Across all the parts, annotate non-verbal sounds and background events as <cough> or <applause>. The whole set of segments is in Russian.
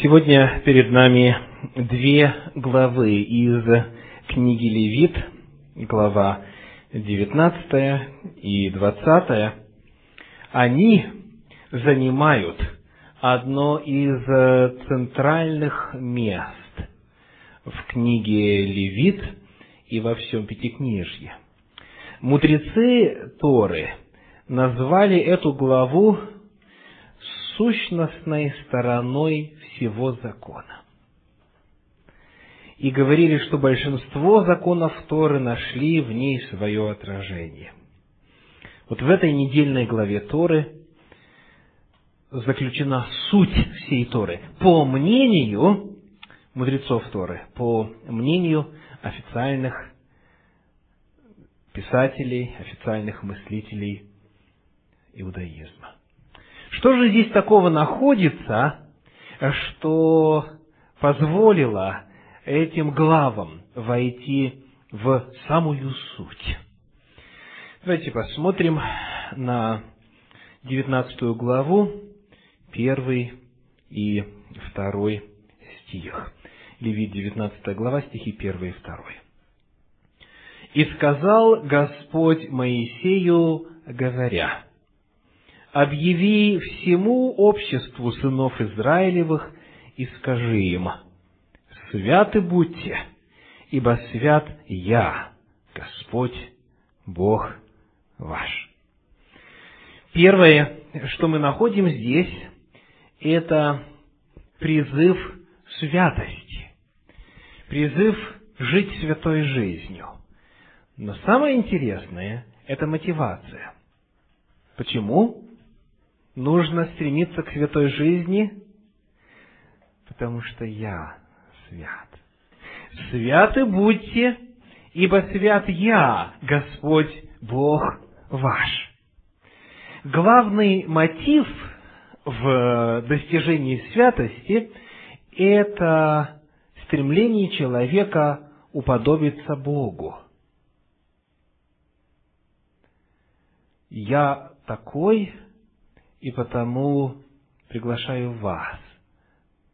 Сегодня перед нами две главы из книги Левит, глава 19 и 20. Они занимают одно из центральных мест в книге Левит и во всем Пятикнижье. Мудрецы Торы назвали эту главу сущностной стороной всего закона. И говорили, что большинство законов Торы нашли в ней свое отражение. Вот в этой недельной главе Торы заключена суть всей Торы. По мнению мудрецов Торы, по мнению официальных писателей, официальных мыслителей иудаизма. Что же здесь такого находится, что позволило этим главам войти в самую суть? Давайте посмотрим на 19 главу, первый и второй стих. Левит, 19 глава, стихи 1 и 2. «И сказал Господь Моисею, говоря, объяви всему обществу сынов Израилевых и скажи им, святы будьте, ибо свят Я, Господь, Бог ваш. Первое, что мы находим здесь, это призыв святости, призыв жить святой жизнью. Но самое интересное – это мотивация. Почему? Нужно стремиться к святой жизни? Потому что я свят. Святы будьте, ибо свят я, Господь Бог ваш. Главный мотив в достижении святости – это стремление человека уподобиться Богу. Я такой, и потому приглашаю вас.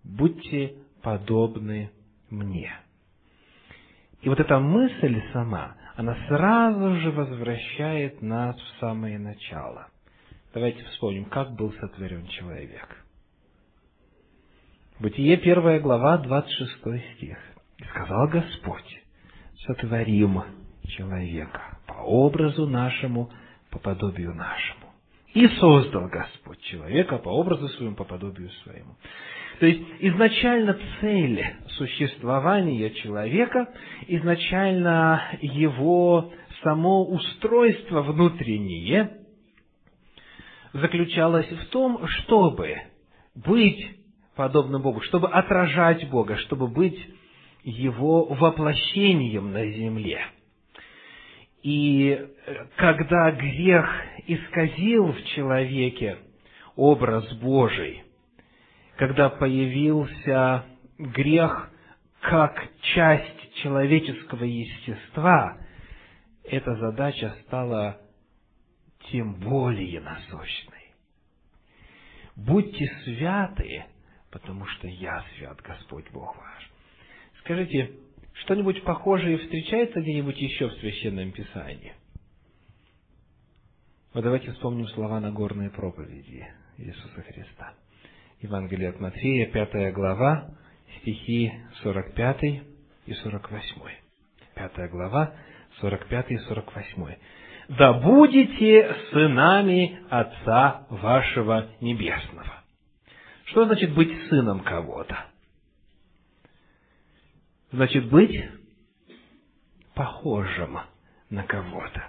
Будьте подобны мне. И вот эта мысль сама, она сразу же возвращает нас в самое начало. Давайте вспомним, как был сотворен человек. Бытие, первая глава, 26 стих. «И сказал Господь, сотворим человека по образу нашему, по подобию нашему. И создал Господь человека по образу своему, по подобию своему. То есть, изначально цель существования человека, изначально его само устройство внутреннее заключалось в том, чтобы быть подобным Богу, чтобы отражать Бога, чтобы быть Его воплощением на земле – и э, когда грех исказил в человеке образ Божий, когда появился грех как часть человеческого естества, эта задача стала тем более насущной. Будьте святы, потому что я свят, Господь Бог ваш. Скажите, что-нибудь похожее встречается где-нибудь еще в Священном Писании? Вот давайте вспомним слова Нагорной проповеди Иисуса Христа. Евангелие от Матфея, пятая глава, стихи 45 и 48. Пятая глава, 45 и 48. «Да будете сынами Отца вашего Небесного». Что значит быть сыном кого-то? Значит быть похожим на кого-то.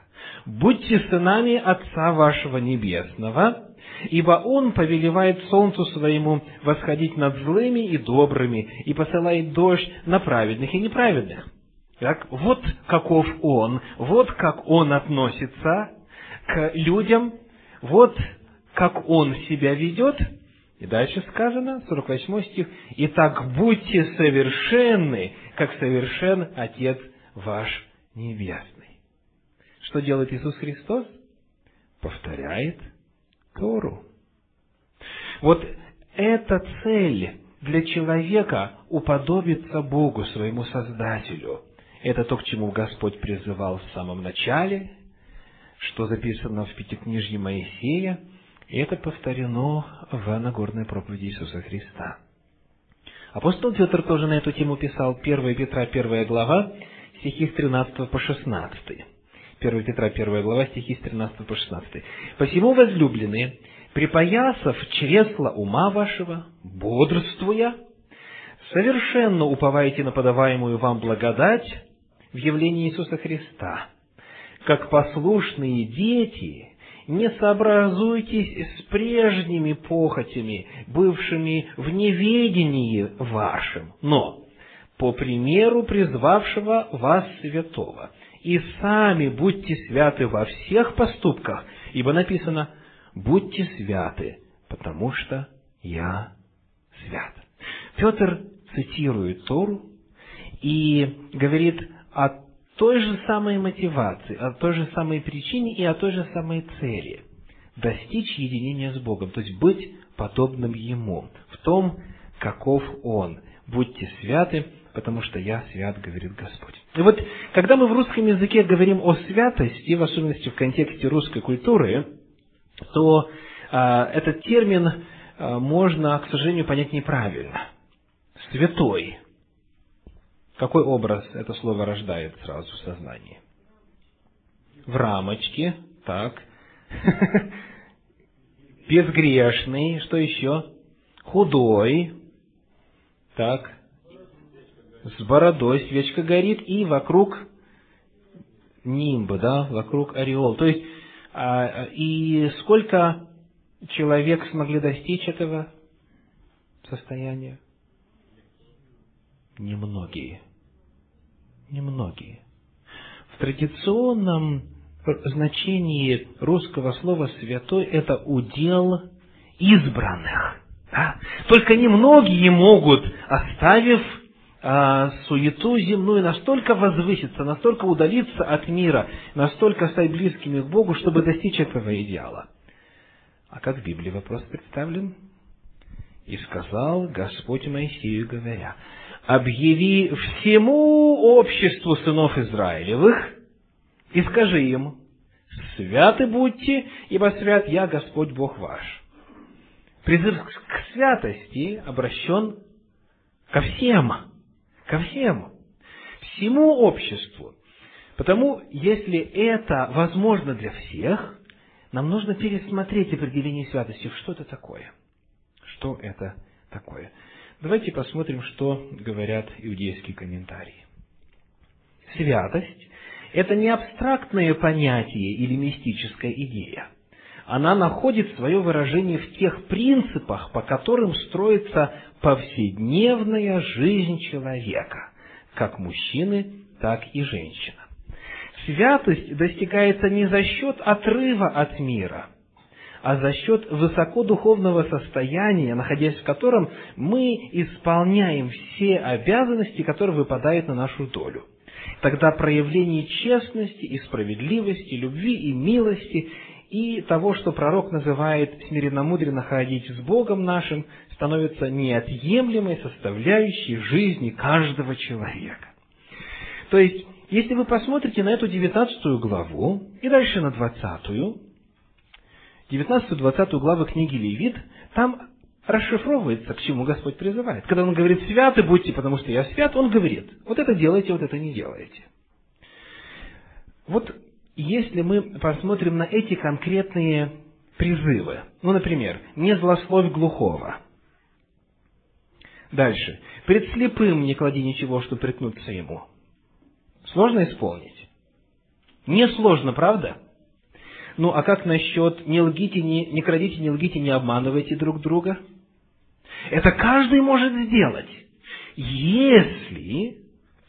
Будьте сынами Отца вашего Небесного, ибо Он повелевает солнцу своему восходить над злыми и добрыми, и посылает дождь на праведных и неправедных. Так, вот каков Он, вот как Он относится к людям, вот как Он себя ведет – и дальше сказано, 48 стих, «Итак, будьте совершенны, как совершен Отец ваш Небесный». Что делает Иисус Христос? Повторяет Тору. Вот эта цель для человека уподобиться Богу, своему Создателю. Это то, к чему Господь призывал в самом начале, что записано в Пятикнижье Моисея, и это повторено в Нагорной проповеди Иисуса Христа. Апостол Петр тоже на эту тему писал, 1 Петра, 1 глава, стихи с 13 по 16. 1 Петра, 1 глава, стихи с 13 по 16. «Посему, возлюбленные, припоясав чресла ума вашего, бодрствуя, совершенно уповайте на подаваемую вам благодать в явлении Иисуса Христа. Как послушные дети, не сообразуйтесь с прежними похотями, бывшими в неведении вашим, но по примеру призвавшего вас святого, и сами будьте святы во всех поступках, ибо написано «Будьте святы, потому что я свят». Петр цитирует Тору и говорит о той же самой мотивации, о той же самой причине и о той же самой цели – достичь единения с Богом, то есть быть подобным Ему, в том, каков Он. Будьте святы, потому что я свят, говорит Господь. И вот, когда мы в русском языке говорим о святости, в особенности в контексте русской культуры, то э, этот термин э, можно, к сожалению, понять неправильно. Святой. Какой образ это слово рождает сразу в сознании? В рамочке, так. <laughs> Безгрешный, что еще? Худой, так с бородой свечка горит, и вокруг нимба, да, вокруг ореол. То есть, а, и сколько человек смогли достичь этого состояния? Немногие. Немногие. В традиционном значении русского слова «святой» это удел избранных. Да? Только немногие могут, оставив а, суету земную, настолько возвыситься, настолько удалиться от мира, настолько стать близкими к Богу, чтобы достичь этого идеала. А как в Библии вопрос представлен? И сказал Господь Моисею, говоря, «Объяви всему обществу сынов Израилевых и скажи им, святы будьте, ибо свят я, Господь Бог ваш». Призыв к святости обращен ко всем – ко всем, всему обществу. Потому, если это возможно для всех, нам нужно пересмотреть определение святости. Что это такое? Что это такое? Давайте посмотрим, что говорят иудейские комментарии. Святость – это не абстрактное понятие или мистическая идея – она находит свое выражение в тех принципах, по которым строится повседневная жизнь человека, как мужчины, так и женщина. Святость достигается не за счет отрыва от мира, а за счет высокодуховного состояния, находясь в котором мы исполняем все обязанности, которые выпадают на нашу долю. Тогда проявление честности и справедливости, любви и милости и того, что пророк называет смиренно-мудренно ходить с Богом нашим, становится неотъемлемой составляющей жизни каждого человека. То есть, если вы посмотрите на эту 19 главу и дальше на 20, 19-20 главы книги Левит, там расшифровывается, к чему Господь призывает. Когда Он говорит «святы будьте, потому что я свят», Он говорит «вот это делайте, вот это не делайте». Вот если мы посмотрим на эти конкретные призывы, ну, например, «не злословь глухого», Дальше. «Пред слепым не клади ничего, что прикнуться ему». Сложно исполнить? Не сложно, правда? Ну, а как насчет «не лгите, не, не крадите, не лгите, не обманывайте друг друга»? Это каждый может сделать, если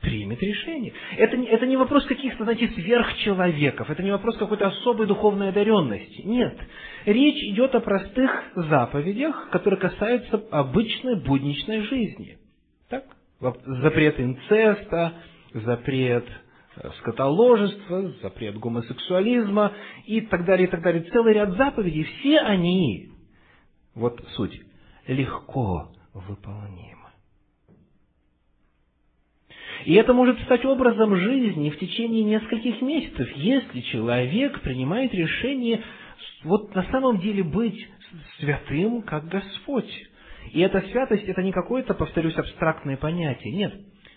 примет решение. Это, это не вопрос каких-то, знаете, сверхчеловеков, это не вопрос какой-то особой духовной одаренности. Нет. Речь идет о простых заповедях, которые касаются обычной будничной жизни. Так? Запрет инцеста, запрет скотоложества, запрет гомосексуализма и так далее, и так далее. Целый ряд заповедей, все они, вот суть, легко выполнимы. И это может стать образом жизни в течение нескольких месяцев, если человек принимает решение вот на самом деле быть святым, как Господь. И эта святость, это не какое-то, повторюсь, абстрактное понятие. Нет.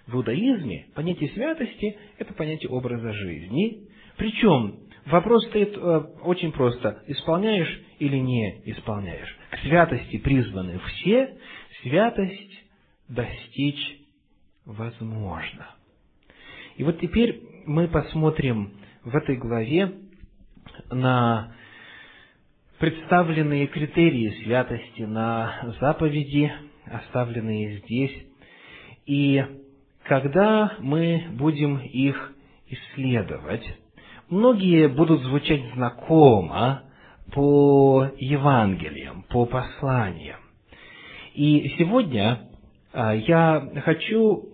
В иудаизме понятие святости – это понятие образа жизни. Причем вопрос стоит э, очень просто. Исполняешь или не исполняешь? К святости призваны все. Святость достичь возможно. И вот теперь мы посмотрим в этой главе на представленные критерии святости, на заповеди, оставленные здесь. И когда мы будем их исследовать, многие будут звучать знакомо по Евангелиям, по посланиям. И сегодня а, я хочу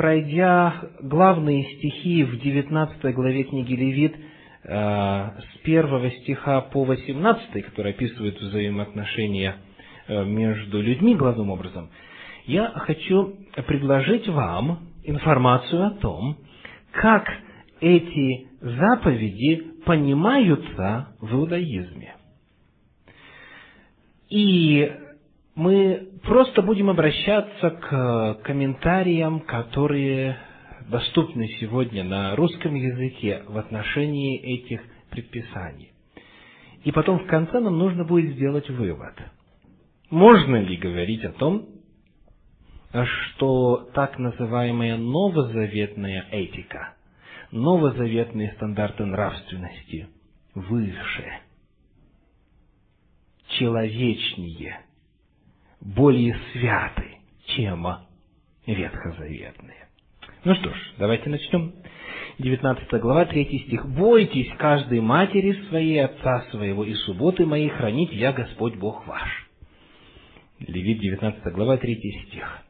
пройдя главные стихи в 19 главе книги Левит, э, с первого стиха по 18, который описывает взаимоотношения э, между людьми главным образом, я хочу предложить вам информацию о том, как эти заповеди понимаются в иудаизме. И мы просто будем обращаться к комментариям, которые доступны сегодня на русском языке в отношении этих предписаний. И потом в конце нам нужно будет сделать вывод. Можно ли говорить о том, что так называемая новозаветная этика, новозаветные стандарты нравственности выше, человечнее – более святы, чем ветхозаветные. Ну что ж, давайте начнем. 19 глава, 3 стих. «Бойтесь каждой матери своей, отца своего, и субботы мои хранить я Господь Бог ваш». Левит, 19 глава, 3 стих.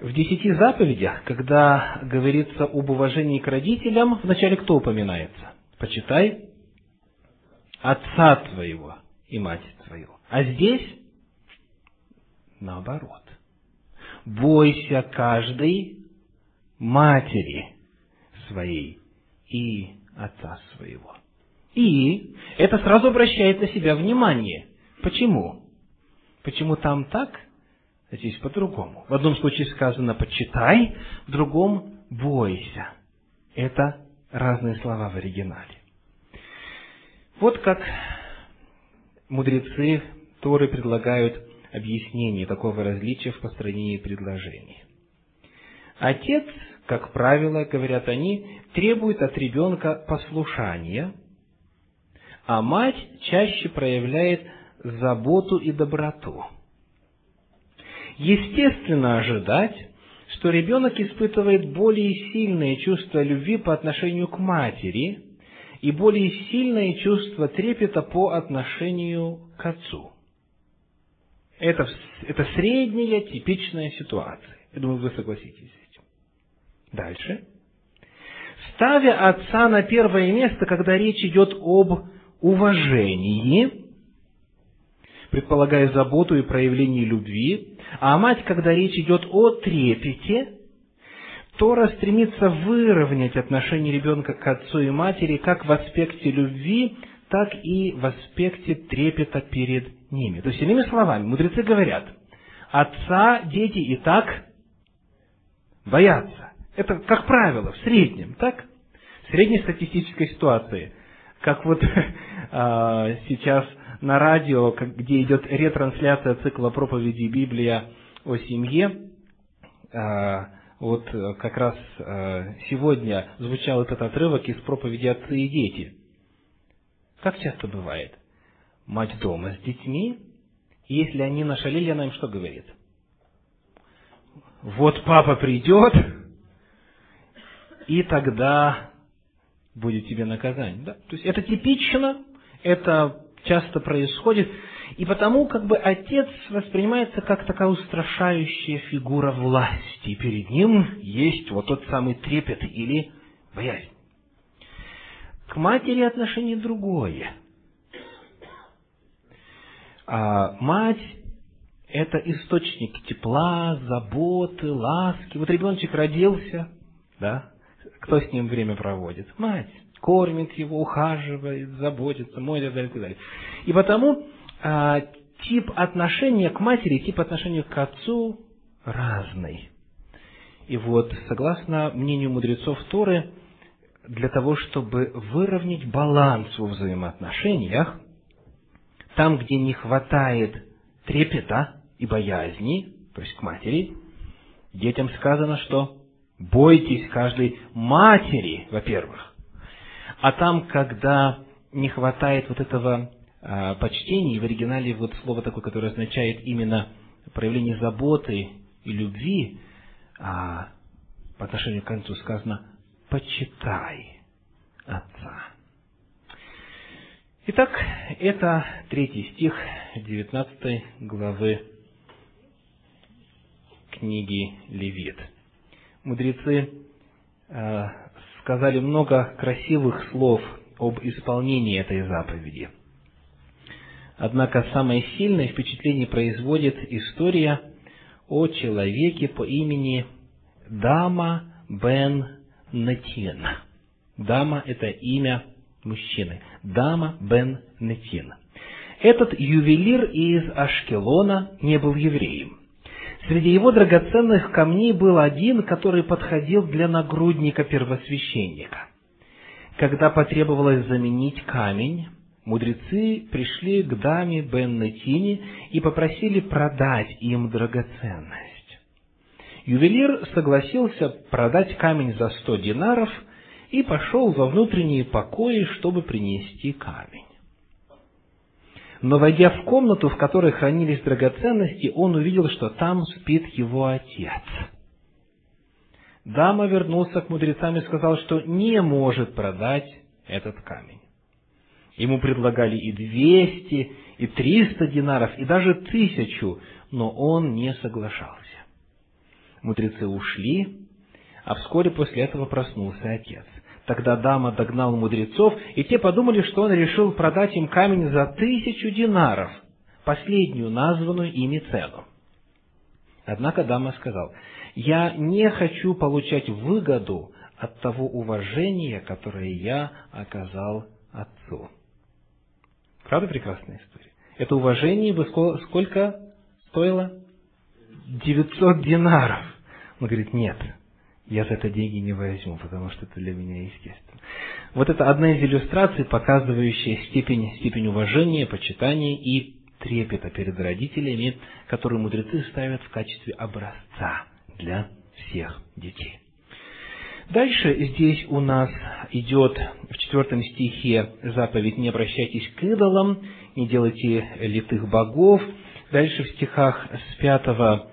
В десяти заповедях, когда говорится об уважении к родителям, вначале кто упоминается? Почитай отца твоего и мать твою. А здесь наоборот. Бойся каждой матери своей и отца своего. И это сразу обращает на себя внимание. Почему? Почему там так, здесь по-другому? В одном случае сказано «почитай», в другом «бойся». Это разные слова в оригинале. Вот как мудрецы Торы предлагают объяснение такого различия в построении предложений. Отец, как правило, говорят они, требует от ребенка послушания, а мать чаще проявляет заботу и доброту. Естественно ожидать, что ребенок испытывает более сильное чувство любви по отношению к матери и более сильное чувство трепета по отношению к отцу. Это, это средняя типичная ситуация. Я думаю, вы согласитесь с этим. Дальше. Ставя отца на первое место, когда речь идет об уважении, предполагая заботу и проявление любви, а мать, когда речь идет о трепете, Тора стремится выровнять отношение ребенка к отцу и матери как в аспекте любви, так и в аспекте трепета перед ними. То есть, иными словами, мудрецы говорят, отца дети и так боятся. Это, как правило, в среднем, так? В средней статистической ситуации. Как вот <laughs> а, сейчас на радио, где идет ретрансляция цикла проповеди Библия о семье, а, вот как раз а, сегодня звучал этот отрывок из проповеди «Отцы и дети». Как часто бывает? Мать дома с детьми, и если они нашалили, она им что говорит? Вот папа придет, и тогда будет тебе наказание. Да? То есть это типично, это часто происходит, и потому как бы отец воспринимается как такая устрашающая фигура власти. Перед ним есть вот тот самый трепет или боязнь. К матери отношение другое. А мать – это источник тепла, заботы, ласки. Вот ребеночек родился, да, кто с ним время проводит? Мать. Кормит его, ухаживает, заботится, моет и так далее. И, так далее. и потому а, тип отношения к матери, тип отношения к отцу разный. И вот, согласно мнению мудрецов Торы, для того, чтобы выровнять баланс во взаимоотношениях, там, где не хватает трепета и боязни, то есть к матери, детям сказано, что бойтесь каждой матери, во-первых. А там, когда не хватает вот этого а, почтения, в оригинале вот слово такое, которое означает именно проявление заботы и любви, а по отношению к концу сказано «почитай отца». Итак, это третий стих 19 главы книги Левит. Мудрецы э, сказали много красивых слов об исполнении этой заповеди. Однако самое сильное впечатление производит история о человеке по имени Дама бен Нетин. Дама – это имя мужчины. Дама бен Нетин. Этот ювелир из Ашкелона не был евреем. Среди его драгоценных камней был один, который подходил для нагрудника первосвященника. Когда потребовалось заменить камень, мудрецы пришли к даме Беннетине и попросили продать им драгоценность. Ювелир согласился продать камень за сто динаров и пошел во внутренние покои, чтобы принести камень. Но, войдя в комнату, в которой хранились драгоценности, он увидел, что там спит его отец. Дама вернулся к мудрецам и сказал, что не может продать этот камень. Ему предлагали и двести, и триста динаров, и даже тысячу, но он не соглашался. Мудрецы ушли, а вскоре после этого проснулся отец. Тогда дама догнал мудрецов, и те подумали, что он решил продать им камень за тысячу динаров, последнюю названную ими цену. Однако дама сказал, «Я не хочу получать выгоду от того уважения, которое я оказал отцу». Правда прекрасная история? Это уважение бы сколько стоило? 900 динаров. Он говорит, нет, я за это деньги не возьму, потому что это для меня естественно. Вот это одна из иллюстраций, показывающая степень, степень уважения, почитания и трепета перед родителями, которые мудрецы ставят в качестве образца для всех детей. Дальше здесь у нас идет в четвертом стихе заповедь «Не обращайтесь к идолам, не делайте литых богов». Дальше в стихах с пятого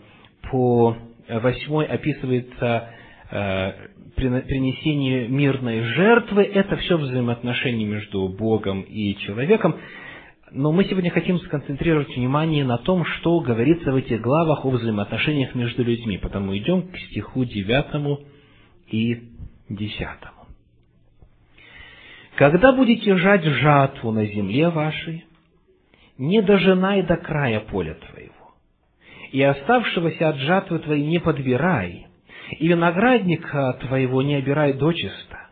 по восьмой описывается Э, принесение мирной жертвы, это все взаимоотношения между Богом и человеком. Но мы сегодня хотим сконцентрировать внимание на том, что говорится в этих главах о взаимоотношениях между людьми. Потому идем к стиху девятому и десятому. «Когда будете жать жатву на земле вашей, не дожинай до края поля твоего, и оставшегося от жатвы твоей не подбирай, и виноградника твоего не обирай дочисто,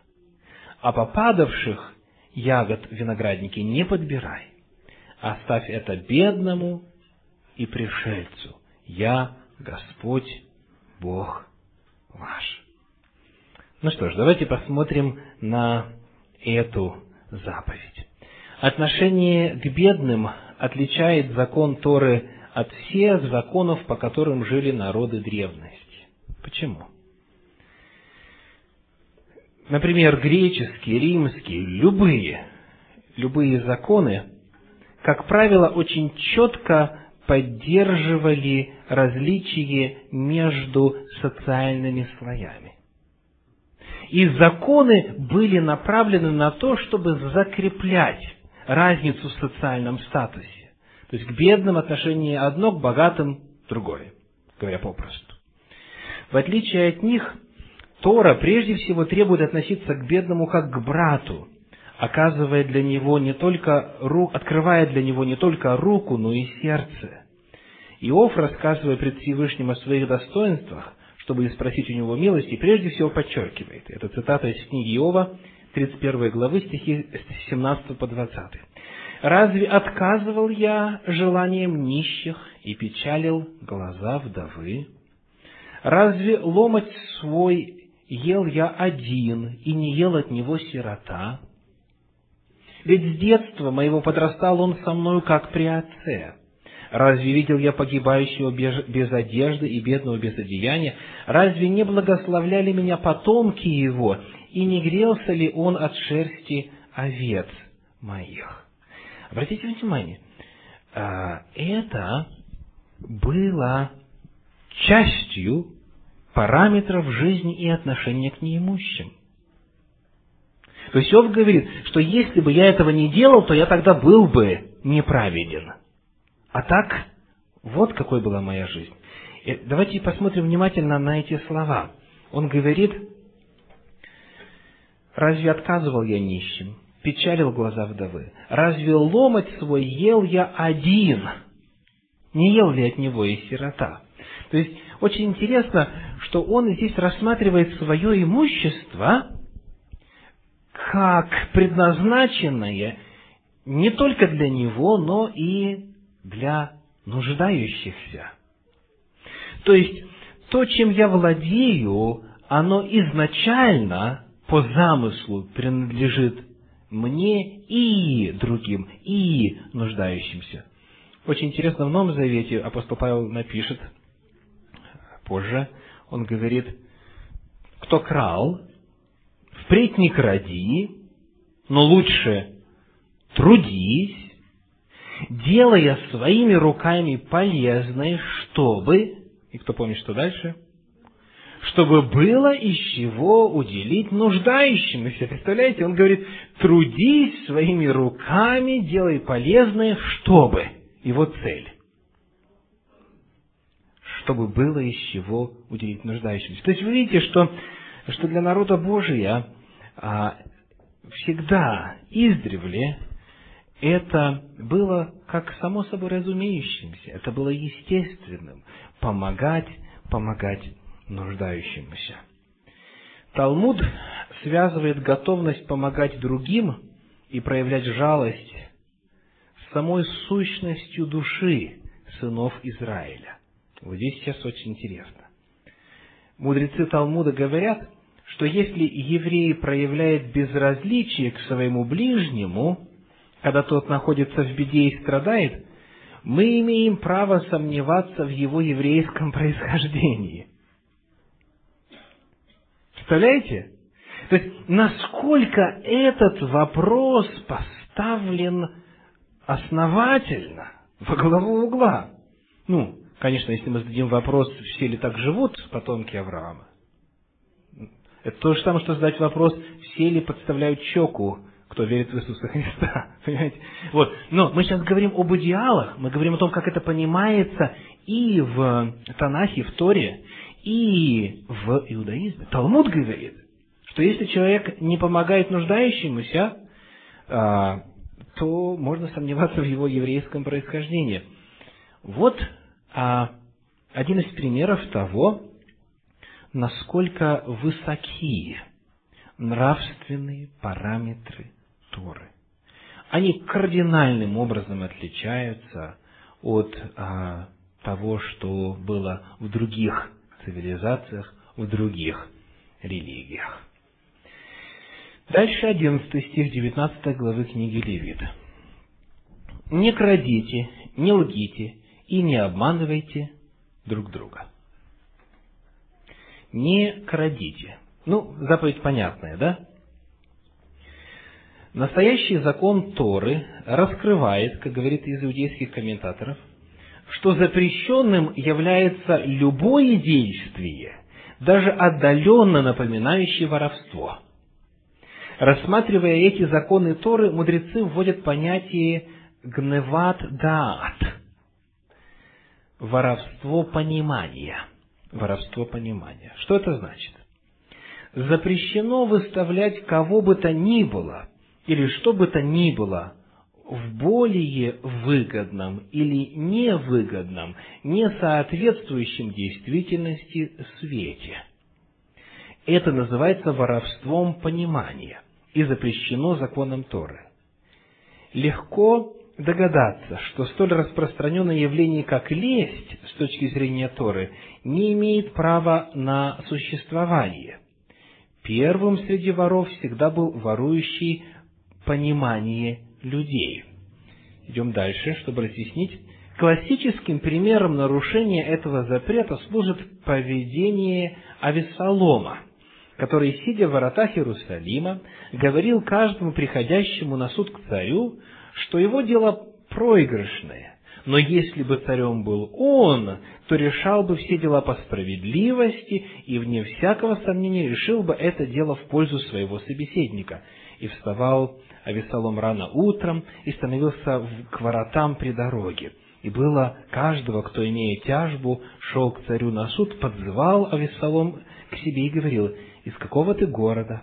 а попадавших ягод виноградники не подбирай. Оставь это бедному и пришельцу. Я Господь Бог ваш. Ну что ж, давайте посмотрим на эту заповедь. Отношение к бедным отличает закон Торы от всех законов, по которым жили народы древности. Почему? Например, греческие, римские, любые, любые законы, как правило, очень четко поддерживали различие между социальными слоями. И законы были направлены на то, чтобы закреплять разницу в социальном статусе. То есть к бедным отношение одно, к богатым другое, говоря попросту. В отличие от них, Тора прежде всего требует относиться к бедному как к брату, оказывая для него не только, открывая для него не только руку, но и сердце. Иов, рассказывая пред Всевышним о своих достоинствах, чтобы спросить у него милости, прежде всего подчеркивает. Это цитата из книги Иова, 31 главы, стихи с 17 по 20. «Разве отказывал я желанием нищих и печалил глаза вдовы? Разве ломать свой ел я один, и не ел от него сирота? Ведь с детства моего подрастал он со мною, как при отце. Разве видел я погибающего без одежды и бедного без одеяния? Разве не благословляли меня потомки его, и не грелся ли он от шерсти овец моих? Обратите внимание, а, это было частью параметров жизни и отношения к неимущим. То есть Иов говорит, что если бы я этого не делал, то я тогда был бы неправеден. А так, вот какой была моя жизнь. И давайте посмотрим внимательно на эти слова. Он говорит, разве отказывал я нищим, печалил глаза вдовы? Разве ломать свой ел я один? Не ел ли от него и сирота? То есть, очень интересно, что он здесь рассматривает свое имущество как предназначенное не только для него, но и для нуждающихся. То есть, то, чем я владею, оно изначально по замыслу принадлежит мне и другим, и нуждающимся. Очень интересно, в Новом Завете апостол Павел напишет, позже, он говорит, кто крал, впредь не кради, но лучше трудись, делая своими руками полезное, чтобы, и кто помнит, что дальше, чтобы было из чего уделить нуждающимся. Представляете, он говорит, трудись своими руками, делай полезное, чтобы. Его цель. Чтобы было из чего уделить нуждающимся. То есть вы видите, что, что для народа Божия а, всегда издревле это было как само собой разумеющимся, это было естественным – помогать, помогать нуждающимся. Талмуд связывает готовность помогать другим и проявлять жалость с самой сущностью души сынов Израиля. Вот здесь сейчас очень интересно. Мудрецы Талмуда говорят, что если еврей проявляет безразличие к своему ближнему, когда тот находится в беде и страдает, мы имеем право сомневаться в его еврейском <laughs> происхождении. Представляете? То есть, насколько этот вопрос поставлен основательно, во главу угла. Ну, конечно, если мы зададим вопрос, все ли так живут потомки Авраама, это то же самое, что задать вопрос, все ли подставляют щеку кто верит в Иисуса Христа. <laughs> Понимаете? Вот. Но мы сейчас говорим об идеалах, мы говорим о том, как это понимается и в Танахе, в Торе, и в иудаизме. Талмуд говорит, что если человек не помогает нуждающемуся, а, то можно сомневаться в его еврейском происхождении. Вот а, один из примеров того, насколько высоки нравственные параметры Торы. Они кардинальным образом отличаются от а, того, что было в других цивилизациях, в других религиях. Дальше 11 стих 19 главы книги Левит. «Не крадите, не лгите и не обманывайте друг друга». Не крадите. Ну, заповедь понятная, да? Настоящий закон Торы раскрывает, как говорит из иудейских комментаторов, что запрещенным является любое действие, даже отдаленно напоминающее воровство. Рассматривая эти законы Торы, мудрецы вводят понятие гневат даат – воровство понимания. Воровство понимания. Что это значит? Запрещено выставлять кого бы то ни было – или что бы то ни было в более выгодном или невыгодном, не соответствующем действительности свете. Это называется воровством понимания и запрещено законом Торы. Легко догадаться, что столь распространенное явление, как лесть, с точки зрения Торы, не имеет права на существование. Первым среди воров всегда был ворующий понимание людей. Идем дальше, чтобы разъяснить. Классическим примером нарушения этого запрета служит поведение Авесолома, который, сидя в воротах Иерусалима, говорил каждому приходящему на суд к царю, что его дело проигрышное, но если бы царем был он, то решал бы все дела по справедливости и, вне всякого сомнения, решил бы это дело в пользу своего собеседника. И вставал Авесолом рано утром и становился к воротам при дороге. И было каждого, кто, имея тяжбу, шел к царю на суд, подзывал Авесолом к себе и говорил, «Из какого ты города?»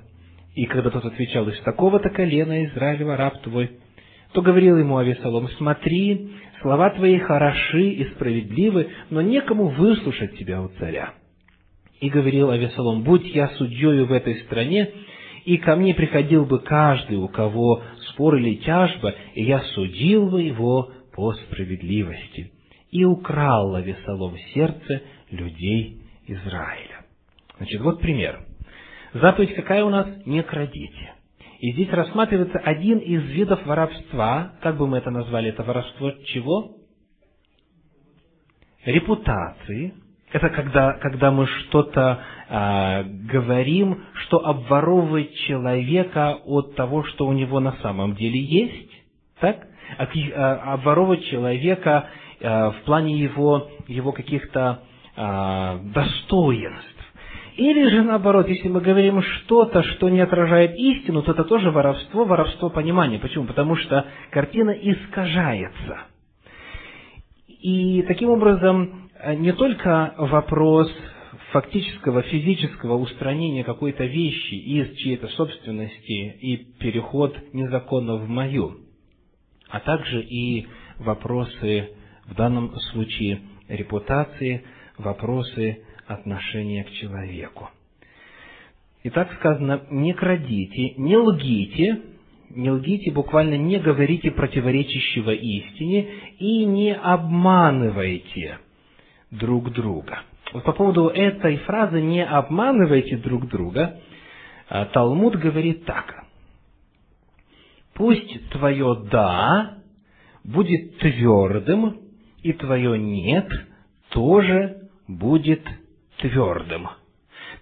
И когда тот отвечал, «Из такого-то колена Израилева раб твой», то говорил ему Авесолом, «Смотри, слова твои хороши и справедливы, но некому выслушать тебя у царя». И говорил Авесолом, «Будь я судьею в этой стране, и ко мне приходил бы каждый, у кого спор или тяжба, и я судил бы его по справедливости». И украл Авесолом сердце людей Израиля. Значит, вот пример. Заповедь какая у нас? Не крадите. И здесь рассматривается один из видов воровства. Как бы мы это назвали? Это воровство чего? Репутации. Это когда, когда мы что-то а, говорим, что обворовывает человека от того, что у него на самом деле есть. Так? А, а, обворовывать человека а, в плане его, его каких-то а, достоинств. Или же наоборот, если мы говорим что-то, что не отражает истину, то это тоже воровство, воровство понимания. Почему? Потому что картина искажается. И таким образом не только вопрос фактического физического устранения какой-то вещи из чьей-то собственности и переход незаконно в мою, а также и вопросы, в данном случае репутации, вопросы отношение к человеку. Итак сказано, не крадите, не лгите, не лгите, буквально не говорите противоречащего истине и не обманывайте друг друга. Вот по поводу этой фразы «не обманывайте друг друга» а, Талмуд говорит так. «Пусть твое «да» будет твердым, и твое «нет» тоже будет твердым.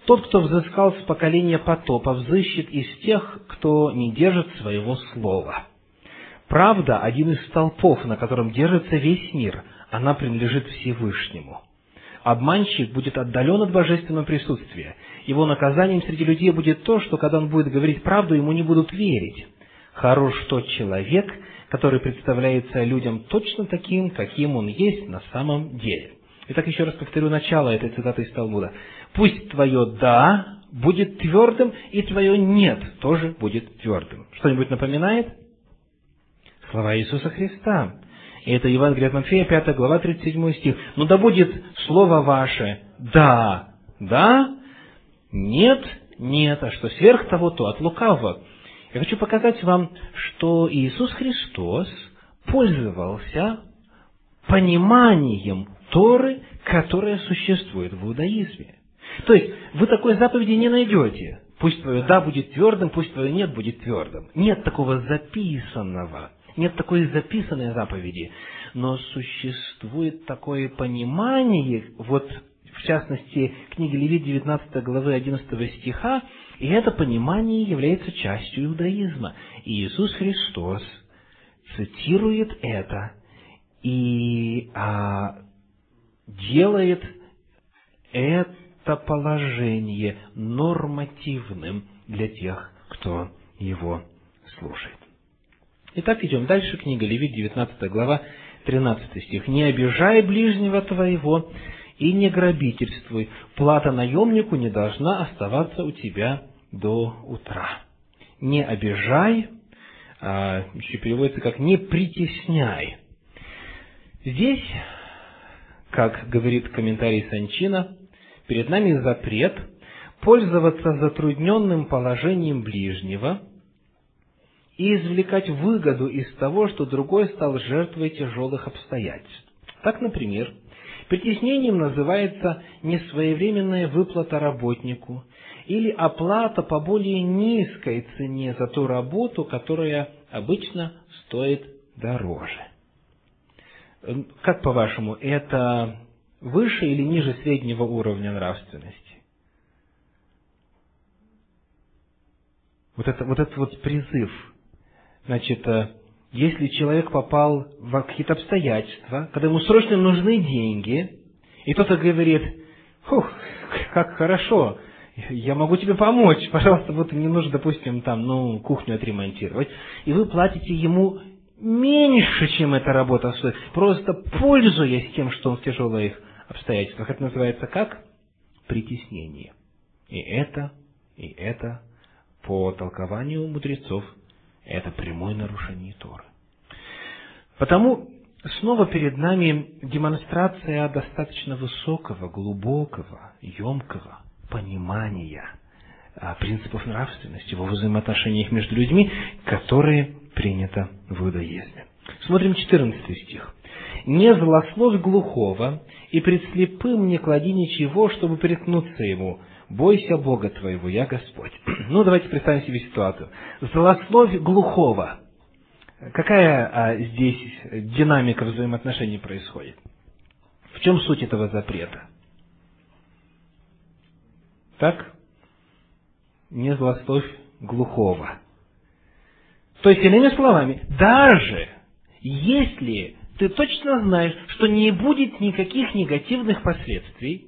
Тот, кто взыскал с поколения потопа, взыщет из тех, кто не держит своего слова. Правда – один из столпов, на котором держится весь мир, она принадлежит Всевышнему. Обманщик будет отдален от божественного присутствия. Его наказанием среди людей будет то, что когда он будет говорить правду, ему не будут верить. Хорош тот человек, который представляется людям точно таким, каким он есть на самом деле. Итак, еще раз повторю начало этой цитаты из Талмуда. «Пусть твое «да» будет твердым, и твое «нет» тоже будет твердым». Что-нибудь напоминает? Слова Иисуса Христа. И это Евангелие от Матфея, 5 глава, 37 стих. «Ну да будет слово ваше «да», «да», «нет», «нет», а что сверх того, то от лукавого». Я хочу показать вам, что Иисус Христос пользовался пониманием Торы, которая существует в иудаизме. То есть, вы такой заповеди не найдете. Пусть твое «да» будет твердым, пусть твое «нет» будет твердым. Нет такого записанного. Нет такой записанной заповеди. Но существует такое понимание, вот в частности, книги Левит 19 главы 11 стиха, и это понимание является частью иудаизма. И Иисус Христос цитирует это и а, делает это положение нормативным для тех, кто его слушает. Итак, идем дальше. Книга Левит, 19 глава, 13 стих. «Не обижай ближнего твоего и не грабительствуй. Плата наемнику не должна оставаться у тебя до утра». Не обижай, а, еще переводится как «не притесняй». Здесь, как говорит комментарий Санчина, перед нами запрет пользоваться затрудненным положением ближнего и извлекать выгоду из того, что другой стал жертвой тяжелых обстоятельств. Так, например, притеснением называется несвоевременная выплата работнику или оплата по более низкой цене за ту работу, которая обычно стоит дороже. Как по-вашему, это выше или ниже среднего уровня нравственности? Вот это вот этот вот призыв, значит, э, если человек попал в какие-то обстоятельства, когда ему срочно нужны деньги, и кто-то говорит, «Фух, как хорошо, я могу тебе помочь, <laughs> пожалуйста, вот мне нужно, допустим, там, ну, кухню отремонтировать, и вы платите ему меньше, чем эта работа стоит, просто пользуясь тем, что он в тяжелых обстоятельствах. Это называется как? Притеснение. И это, и это, по толкованию мудрецов, это прямое нарушение Торы. Потому снова перед нами демонстрация достаточно высокого, глубокого, емкого понимания а, принципов нравственности во взаимоотношениях между людьми, которые принято в иудаизме. Смотрим 14 стих. «Не злословь глухого, и пред слепым не клади ничего, чтобы приткнуться ему, бойся Бога твоего, я Господь. <clears throat> Ну, давайте представим себе ситуацию. Злословь глухого. Какая а, здесь динамика взаимоотношений происходит? В чем суть этого запрета? Так? Не злословь глухого. То есть, иными словами, даже если ты точно знаешь, что не будет никаких негативных последствий,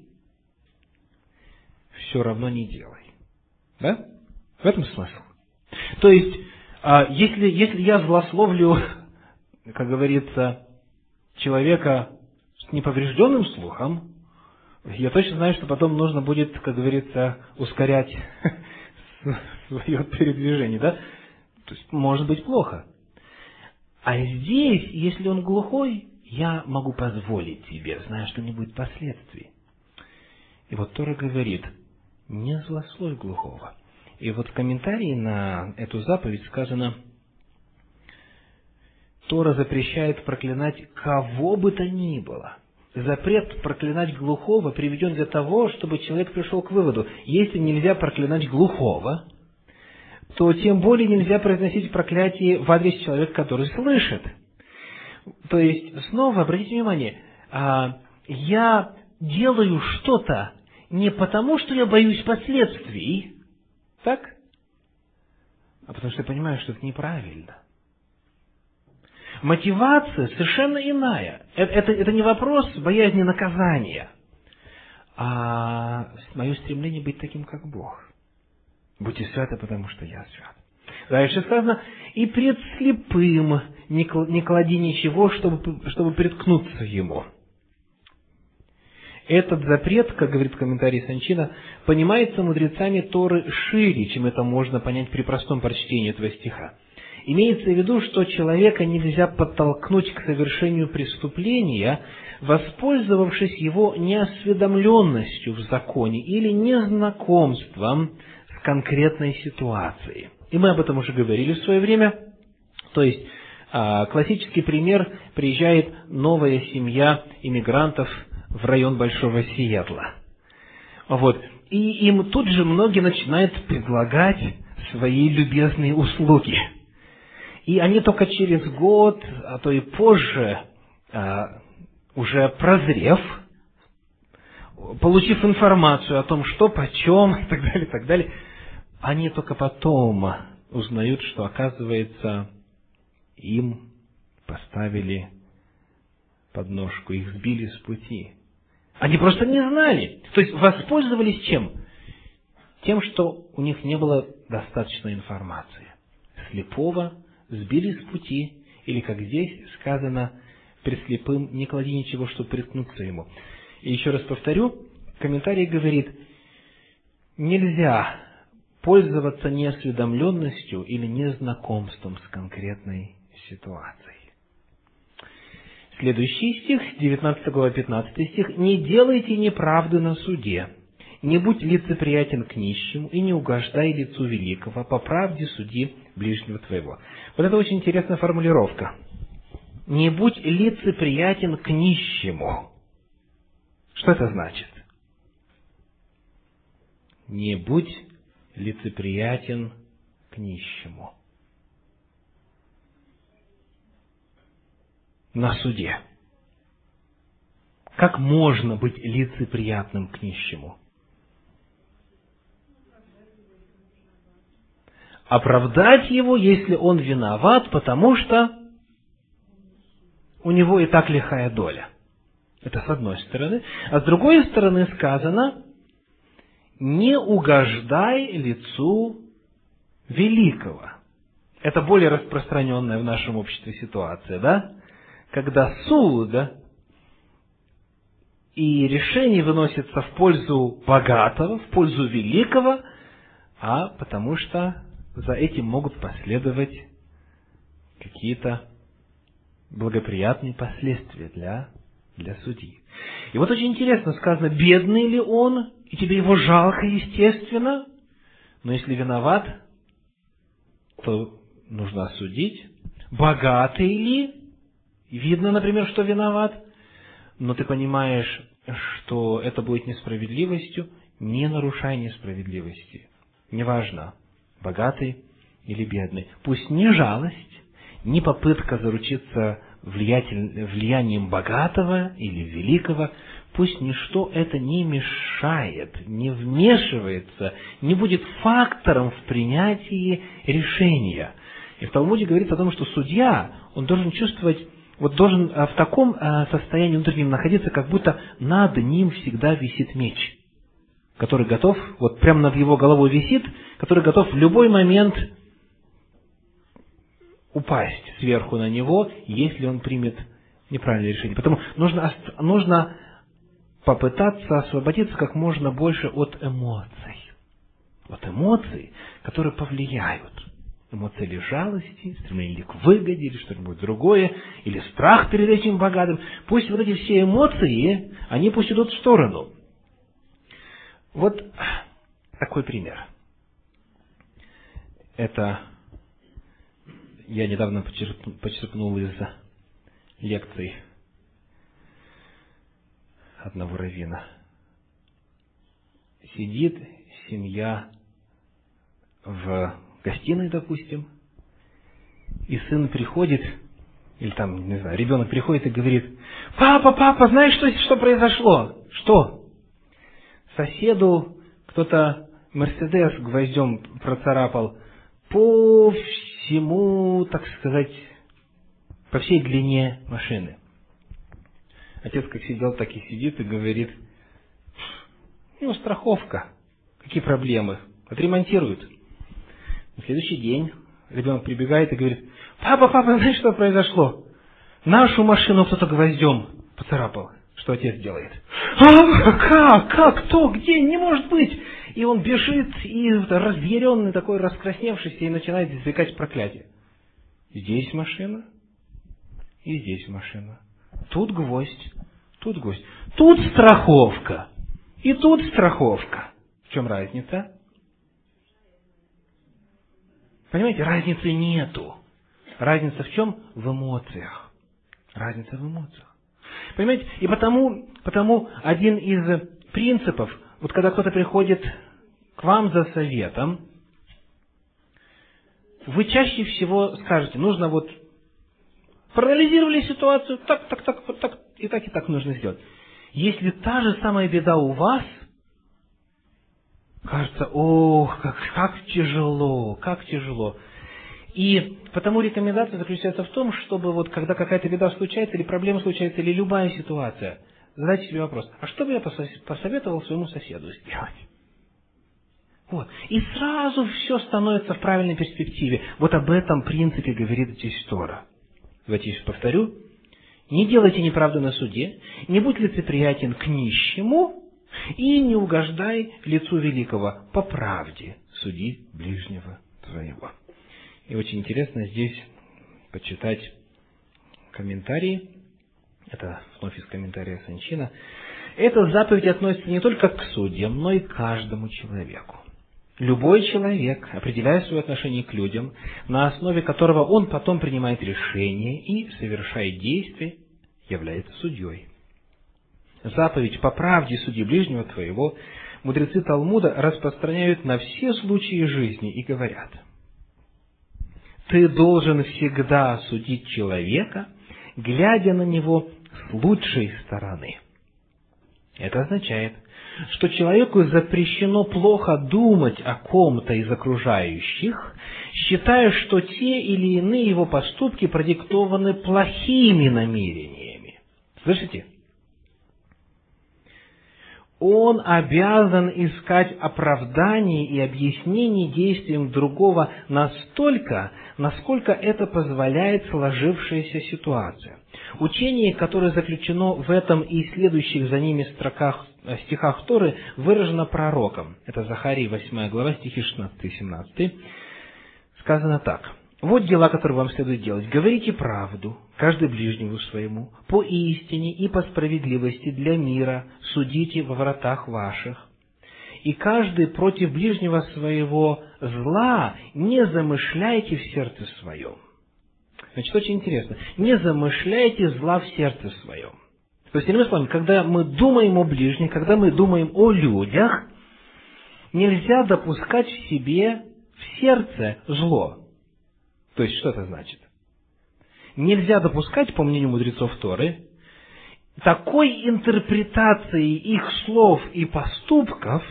все равно не делай. Да? В этом смысл. То есть, а, если, если я злословлю, <laughs> как говорится, человека с неповрежденным слухом, я точно знаю, что потом нужно будет, как говорится, ускорять <laughs> свое передвижение, да? То есть, может быть плохо. А здесь, если он глухой, я могу позволить себе, зная, что не будет последствий. И вот Тора говорит – не злословь глухого. И вот в комментарии на эту заповедь сказано, Тора запрещает проклинать кого бы то ни было. Запрет проклинать глухого приведен для того, чтобы человек пришел к выводу, если нельзя проклинать глухого, то тем более нельзя произносить проклятие в адрес человека, который слышит. То есть, снова обратите внимание, а, я делаю что-то не потому, что я боюсь последствий, так? А потому что я понимаю, что это неправильно. Мотивация совершенно иная. Это, это, это не вопрос боязни наказания, а мое стремление быть таким, как Бог. Будьте святы, потому что я свят. Дальше сказано, и пред слепым не клади ничего, чтобы, чтобы приткнуться ему. Этот запрет, как говорит в комментарии Санчина, понимается мудрецами Торы шире, чем это можно понять при простом прочтении этого стиха. Имеется в виду, что человека нельзя подтолкнуть к совершению преступления, воспользовавшись его неосведомленностью в законе или незнакомством конкретной ситуацией. И мы об этом уже говорили в свое время. То есть, а, классический пример, приезжает новая семья иммигрантов в район Большого Сиэтла. Вот. И им тут же многие начинают предлагать свои любезные услуги. И они только через год, а то и позже, а, уже прозрев, получив информацию о том, что почем <laughs> и так далее, и так далее, они только потом узнают, что, оказывается, им поставили подножку, их сбили с пути. Они просто не знали. То есть воспользовались чем? Тем, что у них не было достаточной информации. Слепого сбили с пути, или, как здесь сказано, при слепым не клади ничего, чтобы приткнуться ему. И еще раз повторю, комментарий говорит, нельзя пользоваться неосведомленностью или незнакомством с конкретной ситуацией. Следующий стих, 19 глава, 15 стих. «Не делайте неправды на суде, не будь лицеприятен к нищему и не угождай лицу великого, по правде суди ближнего твоего». Вот это очень интересная формулировка. «Не будь лицеприятен к нищему». Что это значит? Не будь лицеприятен к нищему. На суде. Как можно быть лицеприятным к нищему? Оправдать его, если он виноват, потому что у него и так лихая доля. Это с одной стороны. А с другой стороны сказано, не угождай лицу великого. Это более распространенная в нашем обществе ситуация, да? Когда суд и решение выносится в пользу богатого, в пользу великого, а потому что за этим могут последовать какие-то благоприятные последствия для, для судьи. И вот очень интересно сказано, бедный ли он, и тебе его жалко, естественно, но если виноват, то нужно осудить. Богатый ли? Видно, например, что виноват, но ты понимаешь, что это будет несправедливостью, не нарушай несправедливости. Неважно, богатый или бедный. Пусть не жалость, не попытка заручиться влиянием богатого или великого, пусть ничто это не мешает, не вмешивается, не будет фактором в принятии решения. И в Талмуде говорится о том, что судья, он должен чувствовать, вот должен а, в таком а, состоянии внутреннем находиться, как будто над ним всегда висит меч, который готов, вот прямо над его головой висит, который готов в любой момент упасть сверху на него, если он примет неправильное решение. Поэтому нужно, нужно попытаться освободиться как можно больше от эмоций. От эмоций, которые повлияют. Эмоции или жалости, стремление к выгоде, или что-нибудь другое, или страх перед этим богатым. Пусть вот эти все эмоции, они пусть идут в сторону. Вот такой пример. Это я недавно почерпнул из лекций одного равина. Сидит семья в гостиной, допустим, и сын приходит, или там, не знаю, ребенок приходит и говорит, папа, папа, знаешь, что, что произошло? Что? Соседу кто-то Мерседес гвоздем процарапал по всему, так сказать, по всей длине машины. Отец как сидел, так и сидит и говорит, ну, страховка, какие проблемы, отремонтируют. На следующий день ребенок прибегает и говорит, папа, папа, знаешь, что произошло? Нашу машину кто-то гвоздем поцарапал. Что отец делает? А, как? Как? Кто? Где? Не может быть! И он бежит, и разъяренный такой, раскрасневшийся, и начинает извлекать проклятие. Здесь машина, и здесь машина. Тут гвоздь, тут гвоздь. Тут страховка, и тут страховка. В чем разница? Понимаете, разницы нету. Разница в чем? В эмоциях. Разница в эмоциях. Понимаете? И потому, потому один из принципов, вот когда кто-то приходит к вам за советом, вы чаще всего скажете, нужно вот проанализировали ситуацию, так, так, так, вот так, и так, и так нужно сделать. Если та же самая беда у вас, кажется, ох, как, как тяжело, как тяжело. И потому рекомендация заключается в том, чтобы вот когда какая-то беда случается, или проблема случается, или любая ситуация, задайте себе вопрос, а что бы я посоветовал своему соседу сделать? Вот. И сразу все становится в правильной перспективе. Вот об этом принципе говорит здесь Тора. Давайте еще повторю. Не делайте неправду на суде, не будь лицеприятен к нищему, и не угождай лицу великого. По правде суди ближнего твоего. И очень интересно здесь почитать комментарии. Это вновь из комментария Санчина. Эта заповедь относится не только к судьям, но и к каждому человеку. Любой человек, определяя свое отношение к людям, на основе которого он потом принимает решение и совершает действия, является судьей. Заповедь «по правде суди ближнего твоего» мудрецы Талмуда распространяют на все случаи жизни и говорят, «Ты должен всегда судить человека, глядя на него с лучшей стороны». Это означает, что человеку запрещено плохо думать о ком-то из окружающих, считая, что те или иные его поступки продиктованы плохими намерениями. Слышите? Он обязан искать оправданий и объяснений действиям другого настолько, насколько это позволяет сложившаяся ситуация. Учение, которое заключено в этом и следующих за ними строках, э, стихах Торы, выражено пророком. Это Захарий, 8 глава, стихи 16 и 17. Сказано так. «Вот дела, которые вам следует делать. Говорите правду, каждый ближнему своему, по истине и по справедливости для мира, судите во вратах ваших. И каждый против ближнего своего зла не замышляйте в сердце своем, Значит, очень интересно. Не замышляйте зла в сердце своем. То есть, иными словами, когда мы думаем о ближних, когда мы думаем о людях, нельзя допускать в себе, в сердце зло. То есть, что это значит? Нельзя допускать, по мнению мудрецов Торы, такой интерпретации их слов и поступков,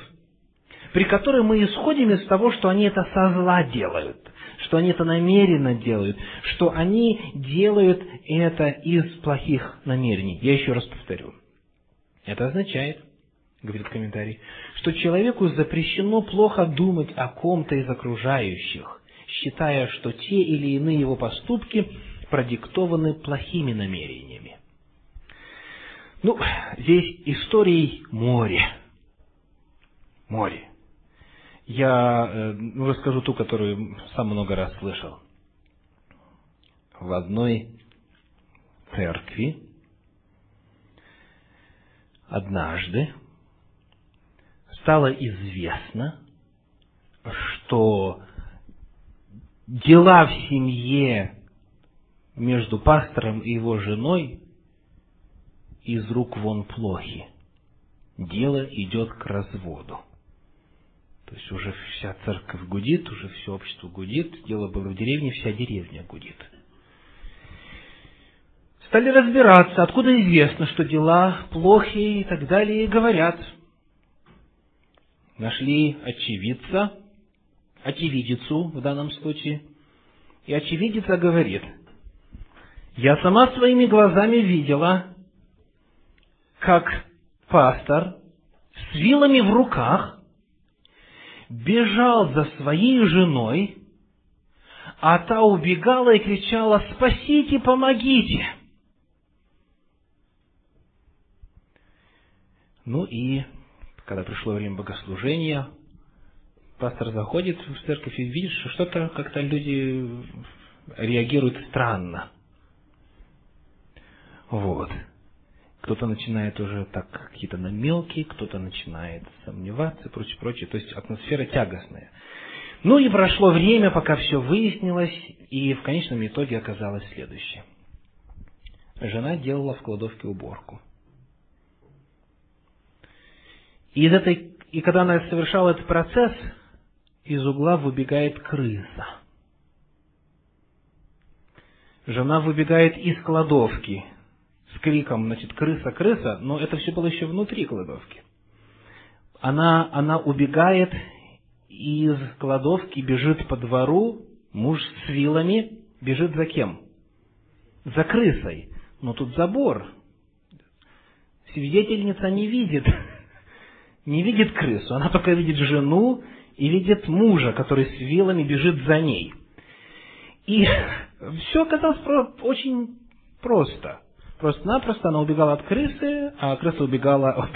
при которой мы исходим из того, что они это со зла делают что они это намеренно делают, что они делают это из плохих намерений. Я еще раз повторю. Это означает, говорит комментарий, что человеку запрещено плохо думать о ком-то из окружающих, считая, что те или иные его поступки продиктованы плохими намерениями. Ну, здесь историй море. Море я э, ну, расскажу ту, которую сам много раз слышал. В одной церкви однажды стало известно, что дела в семье между пастором и его женой из рук вон плохи. Дело идет к разводу. То есть уже вся церковь гудит, уже все общество гудит, дело было в деревне, вся деревня гудит. Стали разбираться, откуда известно, что дела плохие и так далее, и говорят. Нашли очевидца, очевидицу в данном случае, и очевидица говорит, я сама своими глазами видела, как пастор с вилами в руках бежал за своей женой, а та убегала и кричала «Спасите, помогите!» Ну и, когда пришло время богослужения, пастор заходит в церковь и видит, что что-то как-то люди реагируют странно. Вот кто-то начинает уже так какие-то намеки, кто-то начинает сомневаться и прочее, прочее. То есть атмосфера тягостная. Ну и прошло время, пока все выяснилось, и в конечном итоге оказалось следующее. Жена делала в кладовке уборку. И, из этой, и когда она совершала этот процесс, из угла выбегает крыса. Жена выбегает из кладовки, с криком, значит, крыса, крыса, но это все было еще внутри кладовки. Она, она убегает из кладовки, бежит по двору, муж с вилами, бежит за кем? За крысой. Но тут забор. Свидетельница не видит, <laughs> не видит крысу, она только видит жену и видит мужа, который с вилами бежит за ней. И <laughs> все оказалось очень просто. Просто-напросто она убегала от крысы, а крыса убегала <laughs> от,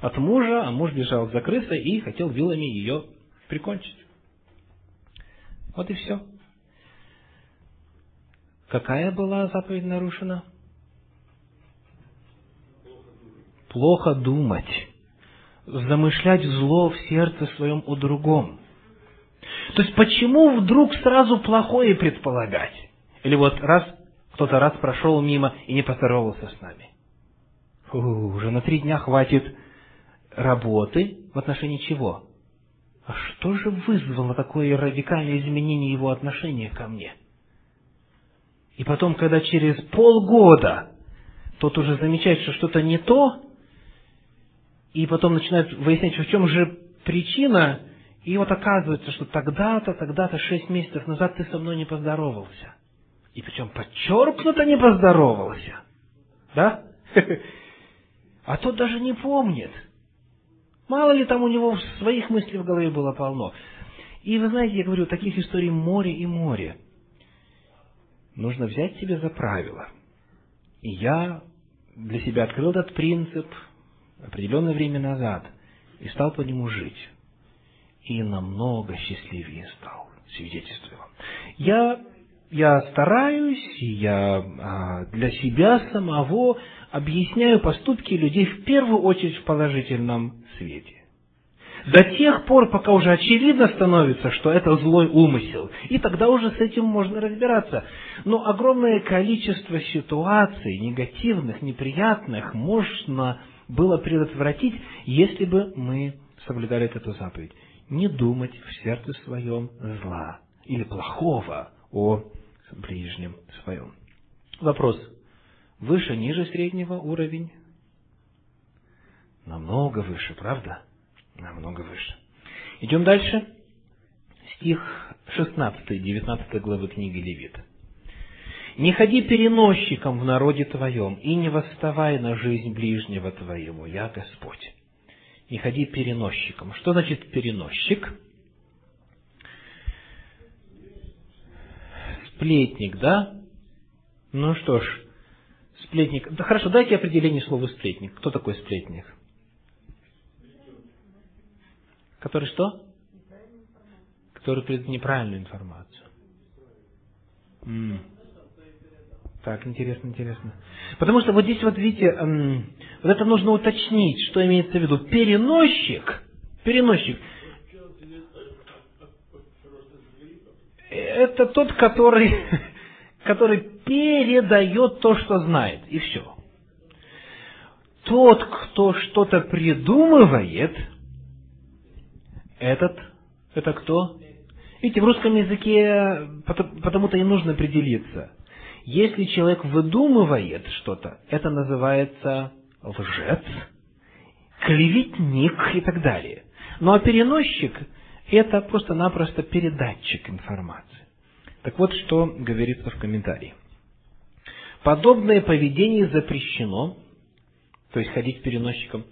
от мужа, а муж бежал за крысой и хотел вилами ее прикончить. Вот и все. Какая была заповедь нарушена? Плохо думать. Замышлять зло в сердце своем о другом. То есть, почему вдруг сразу плохое предполагать? Или вот раз кто-то раз прошел мимо и не поздоровался с нами. Фу, уже на три дня хватит работы в отношении чего? А что же вызвало такое радикальное изменение его отношения ко мне? И потом, когда через полгода тот уже замечает, что что-то не то, и потом начинает выяснять, в чем же причина, и вот оказывается, что тогда-то, тогда-то, шесть месяцев назад ты со мной не поздоровался. И причем подчеркнуто не поздоровался. Да? <laughs> А тот даже не помнит. Мало ли там у него своих мыслей в голове было полно. И вы знаете, я говорю, таких историй море и море. Нужно взять себе за правило. И я для себя открыл этот принцип определенное время назад и стал по нему жить и намного счастливее стал, свидетельствую вам. Я, я стараюсь, я а, для себя самого объясняю поступки людей в первую очередь в положительном свете. До тех пор, пока уже очевидно становится, что это злой умысел. И тогда уже с этим можно разбираться. Но огромное количество ситуаций, негативных, неприятных, можно было предотвратить, если бы мы соблюдали эту заповедь не думать в сердце своем зла или плохого о ближнем своем. Вопрос. Выше, ниже среднего уровень? Намного выше, правда? Намного выше. Идем дальше. Стих 16, 19 главы книги Левит. «Не ходи переносчиком в народе твоем, и не восставай на жизнь ближнего твоему, я Господь» не ходи переносчиком. Что значит переносчик? Сплетник, да? Ну что ж, сплетник. Да хорошо, дайте определение слова сплетник. Кто такой сплетник? Который что? Который придает неправильную информацию. М. Так, интересно, интересно. Потому что вот здесь вот видите, вот это нужно уточнить, что имеется в виду. Переносчик, переносчик, это тот, который, <laughs> который передает то, что знает, и все. Тот, кто что-то придумывает, этот, это кто? Видите, в русском языке потому-то и нужно определиться. Если человек выдумывает что-то, это называется лжец, клеветник и так далее. Ну а переносчик – это просто-напросто передатчик информации. Так вот, что говорится в комментарии. Подобное поведение запрещено, то есть ходить переносчиком,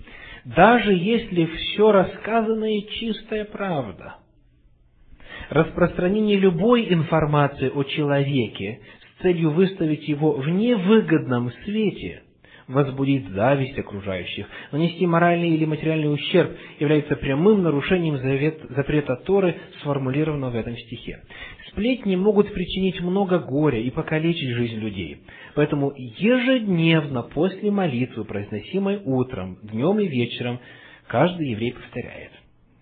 даже если все рассказанное чистая правда. Распространение любой информации о человеке с целью выставить его в невыгодном свете, возбудить зависть окружающих, нанести моральный или материальный ущерб является прямым нарушением завет, запрета Торы, сформулированного в этом стихе. Сплетни могут причинить много горя и покалечить жизнь людей. Поэтому ежедневно после молитвы, произносимой утром, днем и вечером, каждый еврей повторяет.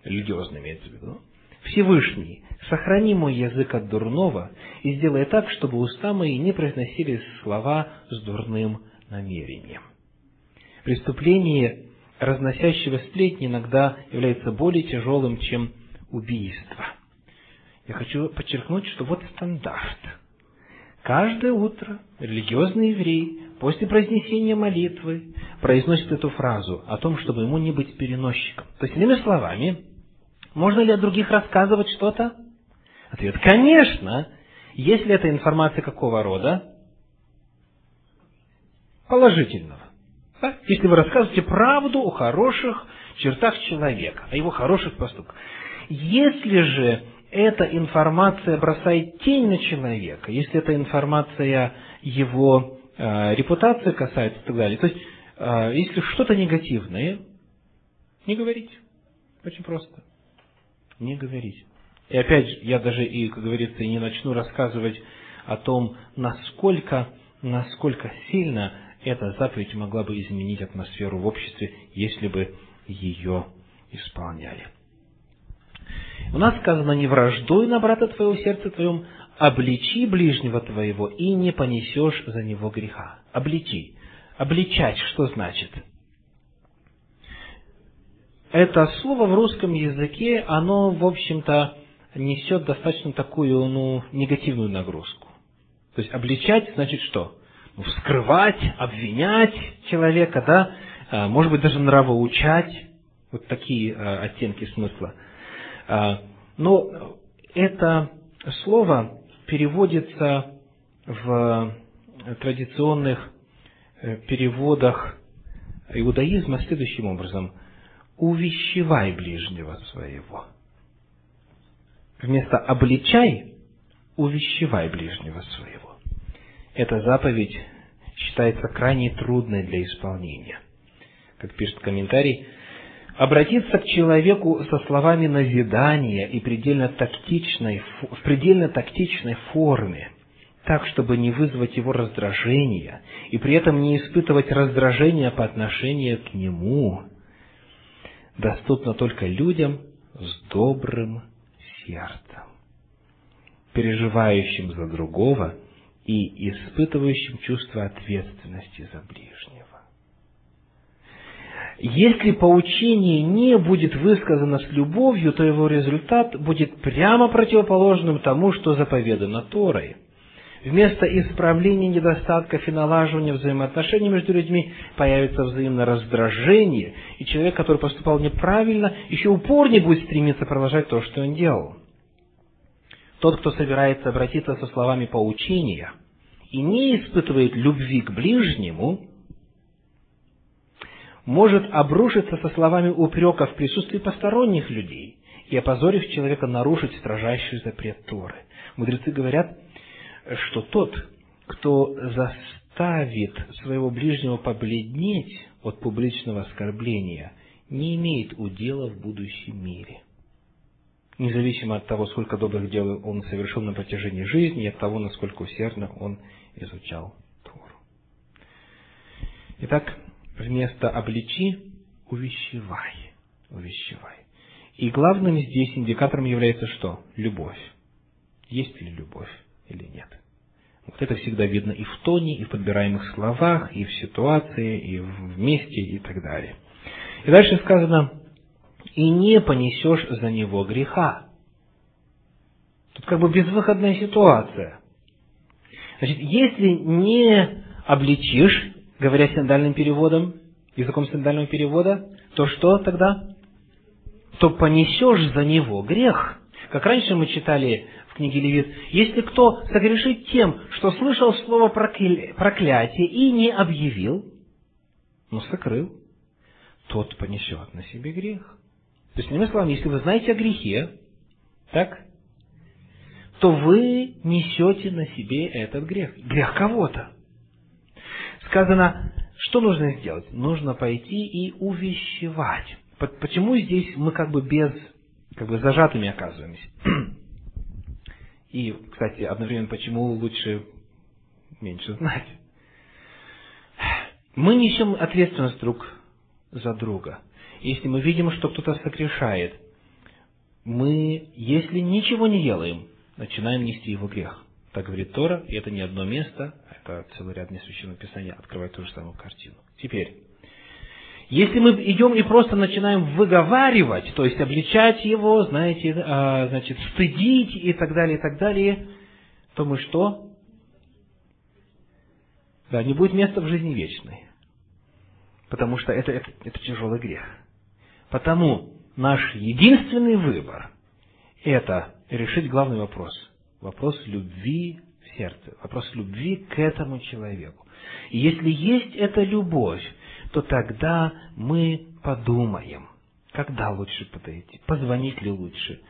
Религиозно имеется в виду. Всевышний, сохрани мой язык от дурного и сделай так, чтобы уста мои не произносили слова с дурным намерением. Преступление, разносящего сплетни, иногда является более тяжелым, чем убийство. Я хочу подчеркнуть, что вот стандарт. Каждое утро религиозный еврей после произнесения молитвы произносит эту фразу о том, чтобы ему не быть переносчиком. То есть, иными словами, можно ли о других рассказывать что-то? Ответ – конечно, если это информация какого рода? Положительного. Да? Если вы рассказываете правду о хороших чертах человека, о его хороших поступках. Если же эта информация бросает тень на человека, если эта информация его э, репутации касается и так далее, то есть, э, если что-то негативное, не говорите. Очень просто. Не говорите. И опять же, я даже и, как говорится, и не начну рассказывать о том, насколько, насколько сильно эта заповедь могла бы изменить атмосферу в обществе, если бы ее исполняли. У нас сказано, не враждуй на брата твоего в сердце твоем, обличи ближнего твоего, и не понесешь за него греха. Обличи. Обличать что значит? Это слово в русском языке, оно, в общем-то, несет достаточно такую, ну, негативную нагрузку. То есть, обличать значит что? Ну, вскрывать, обвинять человека, да, а, может быть, даже нравоучать, вот такие а, оттенки смысла. А, но это слово переводится в традиционных э, переводах иудаизма следующим образом. «Увещевай ближнего своего». Вместо «обличай» – «увещевай ближнего своего». Эта заповедь считается крайне трудной для исполнения. Как пишет комментарий, обратиться к человеку со словами назидания и предельно тактичной, в предельно тактичной форме, так, чтобы не вызвать его раздражения, и при этом не испытывать раздражения по отношению к нему, доступно только людям с добрым сердцем, переживающим за другого и испытывающим чувство ответственности за ближнего. Если поучение не будет высказано с любовью, то его результат будет прямо противоположным тому, что заповедано Торой. Вместо исправления недостатков и налаживания взаимоотношений между людьми появится взаимное раздражение, и человек, который поступал неправильно, еще упорнее будет стремиться продолжать то, что он делал. Тот, кто собирается обратиться со словами поучения и не испытывает любви к ближнему, может обрушиться со словами упрека в присутствии посторонних людей и, опозорив человека, нарушить строжайший запрет Торы. Мудрецы говорят, что тот, кто заставит своего ближнего побледнеть от публичного оскорбления, не имеет удела в будущем мире. Независимо от того, сколько добрых дел он совершил на протяжении жизни, и от того, насколько усердно он изучал Тору. Итак, вместо обличи – увещевай. Увещевай. И главным здесь индикатором является что? Любовь. Есть ли любовь или нет? Вот это всегда видно и в тоне, и в подбираемых словах, и в ситуации, и в месте, и так далее. И дальше сказано, и не понесешь за него греха. Тут как бы безвыходная ситуация. Значит, если не обличишь, говоря синдальным переводом, языком синдального перевода, то что тогда? То понесешь за него грех. Как раньше мы читали в книге Левит, если кто согрешит тем, что слышал слово проклятие и не объявил, но сокрыл, тот понесет на себе грех. То есть, иными словами, если вы знаете о грехе, так, то вы несете на себе этот грех. Грех кого-то сказано, что нужно сделать? Нужно пойти и увещевать. Почему здесь мы как бы без, как бы зажатыми оказываемся? И, кстати, одновременно, почему лучше меньше знать? Мы несем ответственность друг за друга. Если мы видим, что кто-то согрешает, мы, если ничего не делаем, начинаем нести его грех. Так говорит Тора, и это не одно место, это целый ряд несвященного писания открывает ту же самую картину. Теперь, если мы идем и просто начинаем выговаривать, то есть обличать его, знаете, а, значит, стыдить и так далее, и так далее, то мы что? Да, не будет места в жизни вечной. Потому что это, это, это тяжелый грех. Потому наш единственный выбор – это решить главный вопрос – Вопрос любви сердце, вопрос любви к этому человеку. И если есть эта любовь, то тогда мы подумаем, когда лучше подойти, позвонить ли лучше,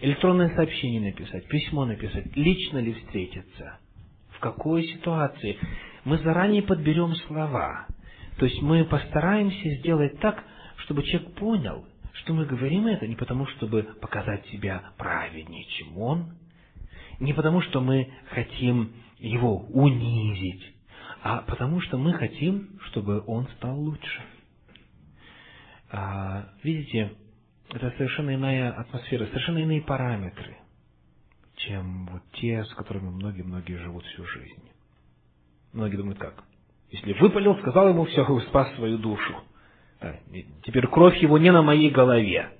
электронное сообщение написать, письмо написать, лично ли встретиться, в какой ситуации. Мы заранее подберем слова. То есть мы постараемся сделать так, чтобы человек понял, что мы говорим это не потому, чтобы показать себя праведнее, чем Он, не потому, что мы хотим Его унизить, а потому, что мы хотим, чтобы Он стал лучше. А, видите, это совершенно иная атмосфера, совершенно иные параметры, чем вот те, с которыми многие-многие живут всю жизнь. Многие думают, как? Если выпалил, сказал ему все, спас свою душу. Да, теперь кровь его не на моей голове.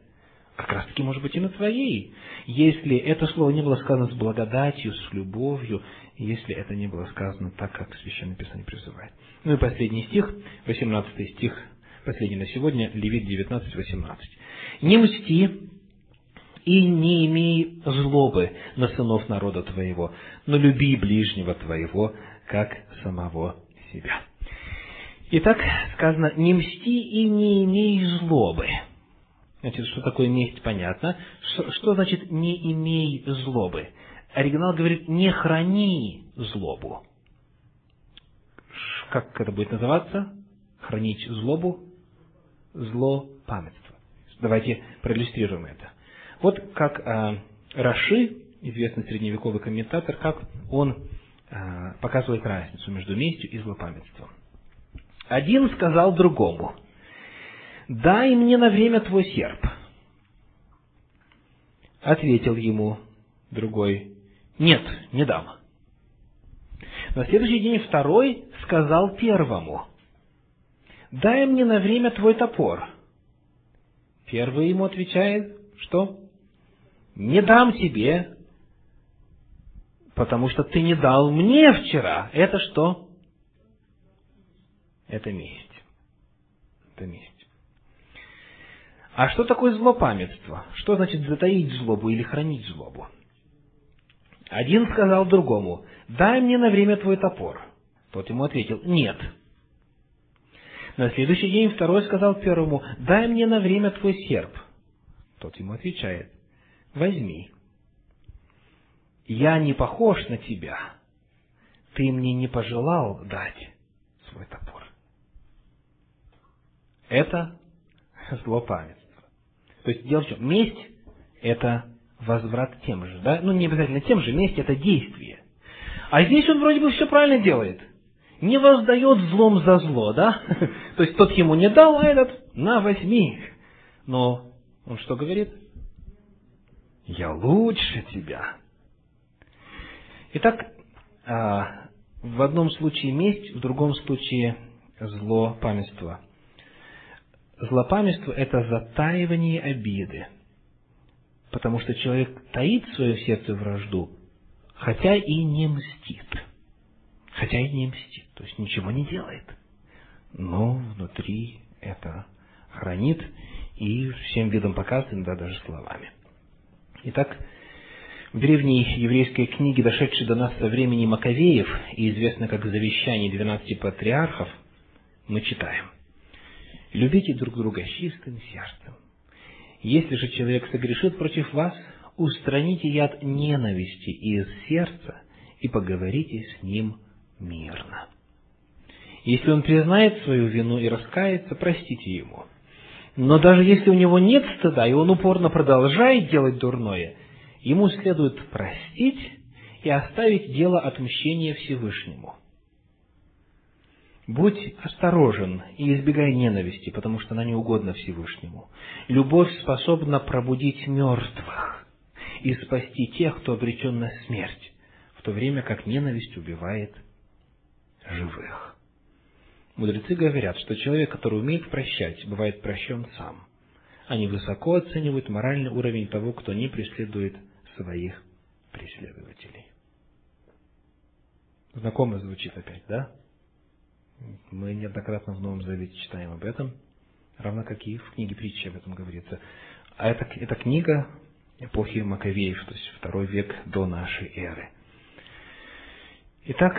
Как раз таки, может быть, и на твоей. Если это слово не было сказано с благодатью, с любовью, если это не было сказано так, как Священное Писание призывает. Ну и последний стих, 18 стих, последний на сегодня, Левит 19, 18. «Не мсти и не имей злобы на сынов народа твоего, но люби ближнего твоего, как самого себя». Итак, сказано, не мсти и не имей злобы. Значит, что такое месть, понятно. Что, что значит не имей злобы? Оригинал говорит, не храни злобу. Как это будет называться? Хранить злобу? Зло памятство. Давайте проиллюстрируем это. Вот как э, Раши, известный средневековый комментатор, как он э, показывает разницу между местью и злопамятством. Один сказал другому, «Дай мне на время твой серп». Ответил ему другой, «Нет, не дам». На следующий день второй сказал первому, «Дай мне на время твой топор». Первый ему отвечает, что? «Не дам тебе, потому что ты не дал мне вчера». Это что? Это месть. Это месть. А что такое злопамятство? Что значит затаить злобу или хранить злобу? Один сказал другому, дай мне на время твой топор. Тот ему ответил, нет. На следующий день второй сказал первому, дай мне на время твой серп. Тот ему отвечает, возьми. Я не похож на тебя. Ты мне не пожелал дать свой топор. Это злопамятство. То есть дело в чем? Месть – это возврат тем же, да? Ну, не обязательно тем же, месть – это действие. А здесь он вроде бы все правильно делает. Не воздает злом за зло, да? <laughs> То есть тот ему не дал, а этот на возьми. Но он что говорит? Я лучше тебя. Итак, а, в одном случае месть, в другом случае зло памятство – Злопамятство – это затаивание обиды. Потому что человек таит в своем сердце вражду, хотя и не мстит. Хотя и не мстит, то есть ничего не делает. Но внутри это хранит и всем видом показывает, да, даже словами. Итак, в древней еврейской книге, дошедшей до нас со времени Маковеев и известной как «Завещание двенадцати патриархов», мы читаем – Любите друг друга чистым сердцем. Если же человек согрешит против вас, устраните яд ненависти из сердца и поговорите с ним мирно. Если он признает свою вину и раскается, простите ему. Но даже если у него нет стыда, и он упорно продолжает делать дурное, ему следует простить и оставить дело отмщения Всевышнему. Будь осторожен и избегай ненависти, потому что она не угодна Всевышнему. Любовь способна пробудить мертвых и спасти тех, кто обречен на смерть, в то время как ненависть убивает живых. Мудрецы говорят, что человек, который умеет прощать, бывает прощен сам. Они высоко оценивают моральный уровень того, кто не преследует своих преследователей. Знакомо звучит опять, да? Мы неоднократно в Новом Завете читаем об этом, равно как и в книге притчи об этом говорится. А это, это книга эпохи Маковеев, то есть второй век до нашей эры. Итак,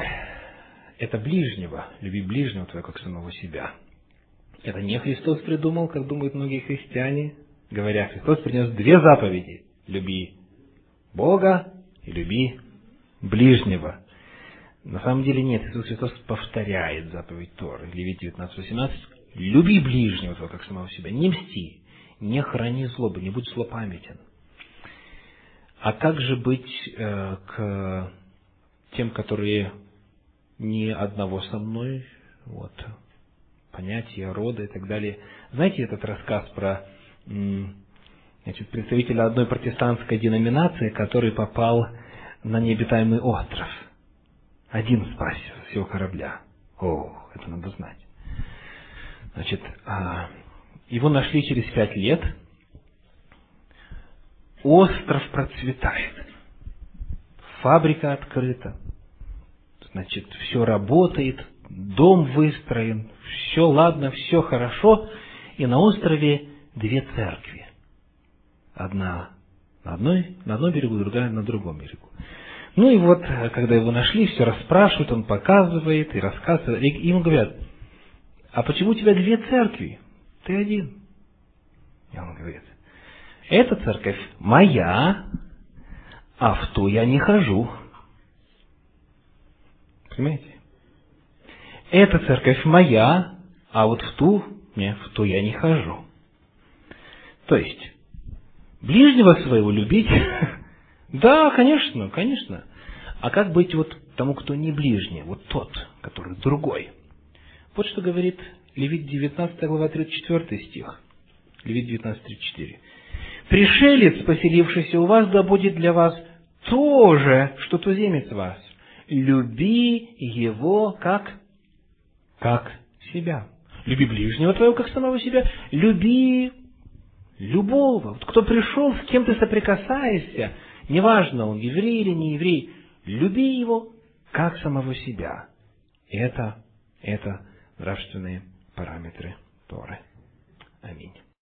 это ближнего, люби ближнего твоего, как самого себя. Это не Христос придумал, как думают многие христиане, говоря, Христос принес две заповеди. Люби Бога и люби ближнего. На самом деле нет, Иисус Христос повторяет заповедь Торы. Левит 19.18. Люби ближнего твоего, как самого себя. Не мсти, Не храни злобы, не будь злопамятен. А как же быть э, к тем, которые не одного со мной, вот, понятия, рода и так далее. Знаете этот рассказ про значит, представителя одной протестантской деноминации, который попал на необитаемый остров. Один спасся с всего корабля. О, это надо знать. Значит, а, его нашли через пять лет. Остров процветает. Фабрика открыта. Значит, все работает, дом выстроен, все ладно, все хорошо. И на острове две церкви. Одна на, одной, на одном берегу, другая на другом берегу. Ну и вот, когда его нашли, все расспрашивают, он показывает и рассказывает. И им говорят, а почему у тебя две церкви? Ты один. И он говорит, эта церковь моя, а в ту я не хожу. Понимаете? Эта церковь моя, а вот в ту, не, в ту я не хожу. То есть, ближнего своего любить, <laughs> да, конечно, конечно. А как быть вот тому, кто не ближний, вот тот, который другой? Вот что говорит Левит 19 глава 34 стих. Левит 19, 34. «Пришелец, поселившийся у вас, да будет для вас то же, что туземец вас. Люби его как? Как себя. Люби ближнего твоего, как самого себя. Люби любого. Вот кто пришел, с кем ты соприкасаешься, неважно, он еврей или не еврей, люби его, как самого себя. Это, это нравственные параметры Торы. Аминь.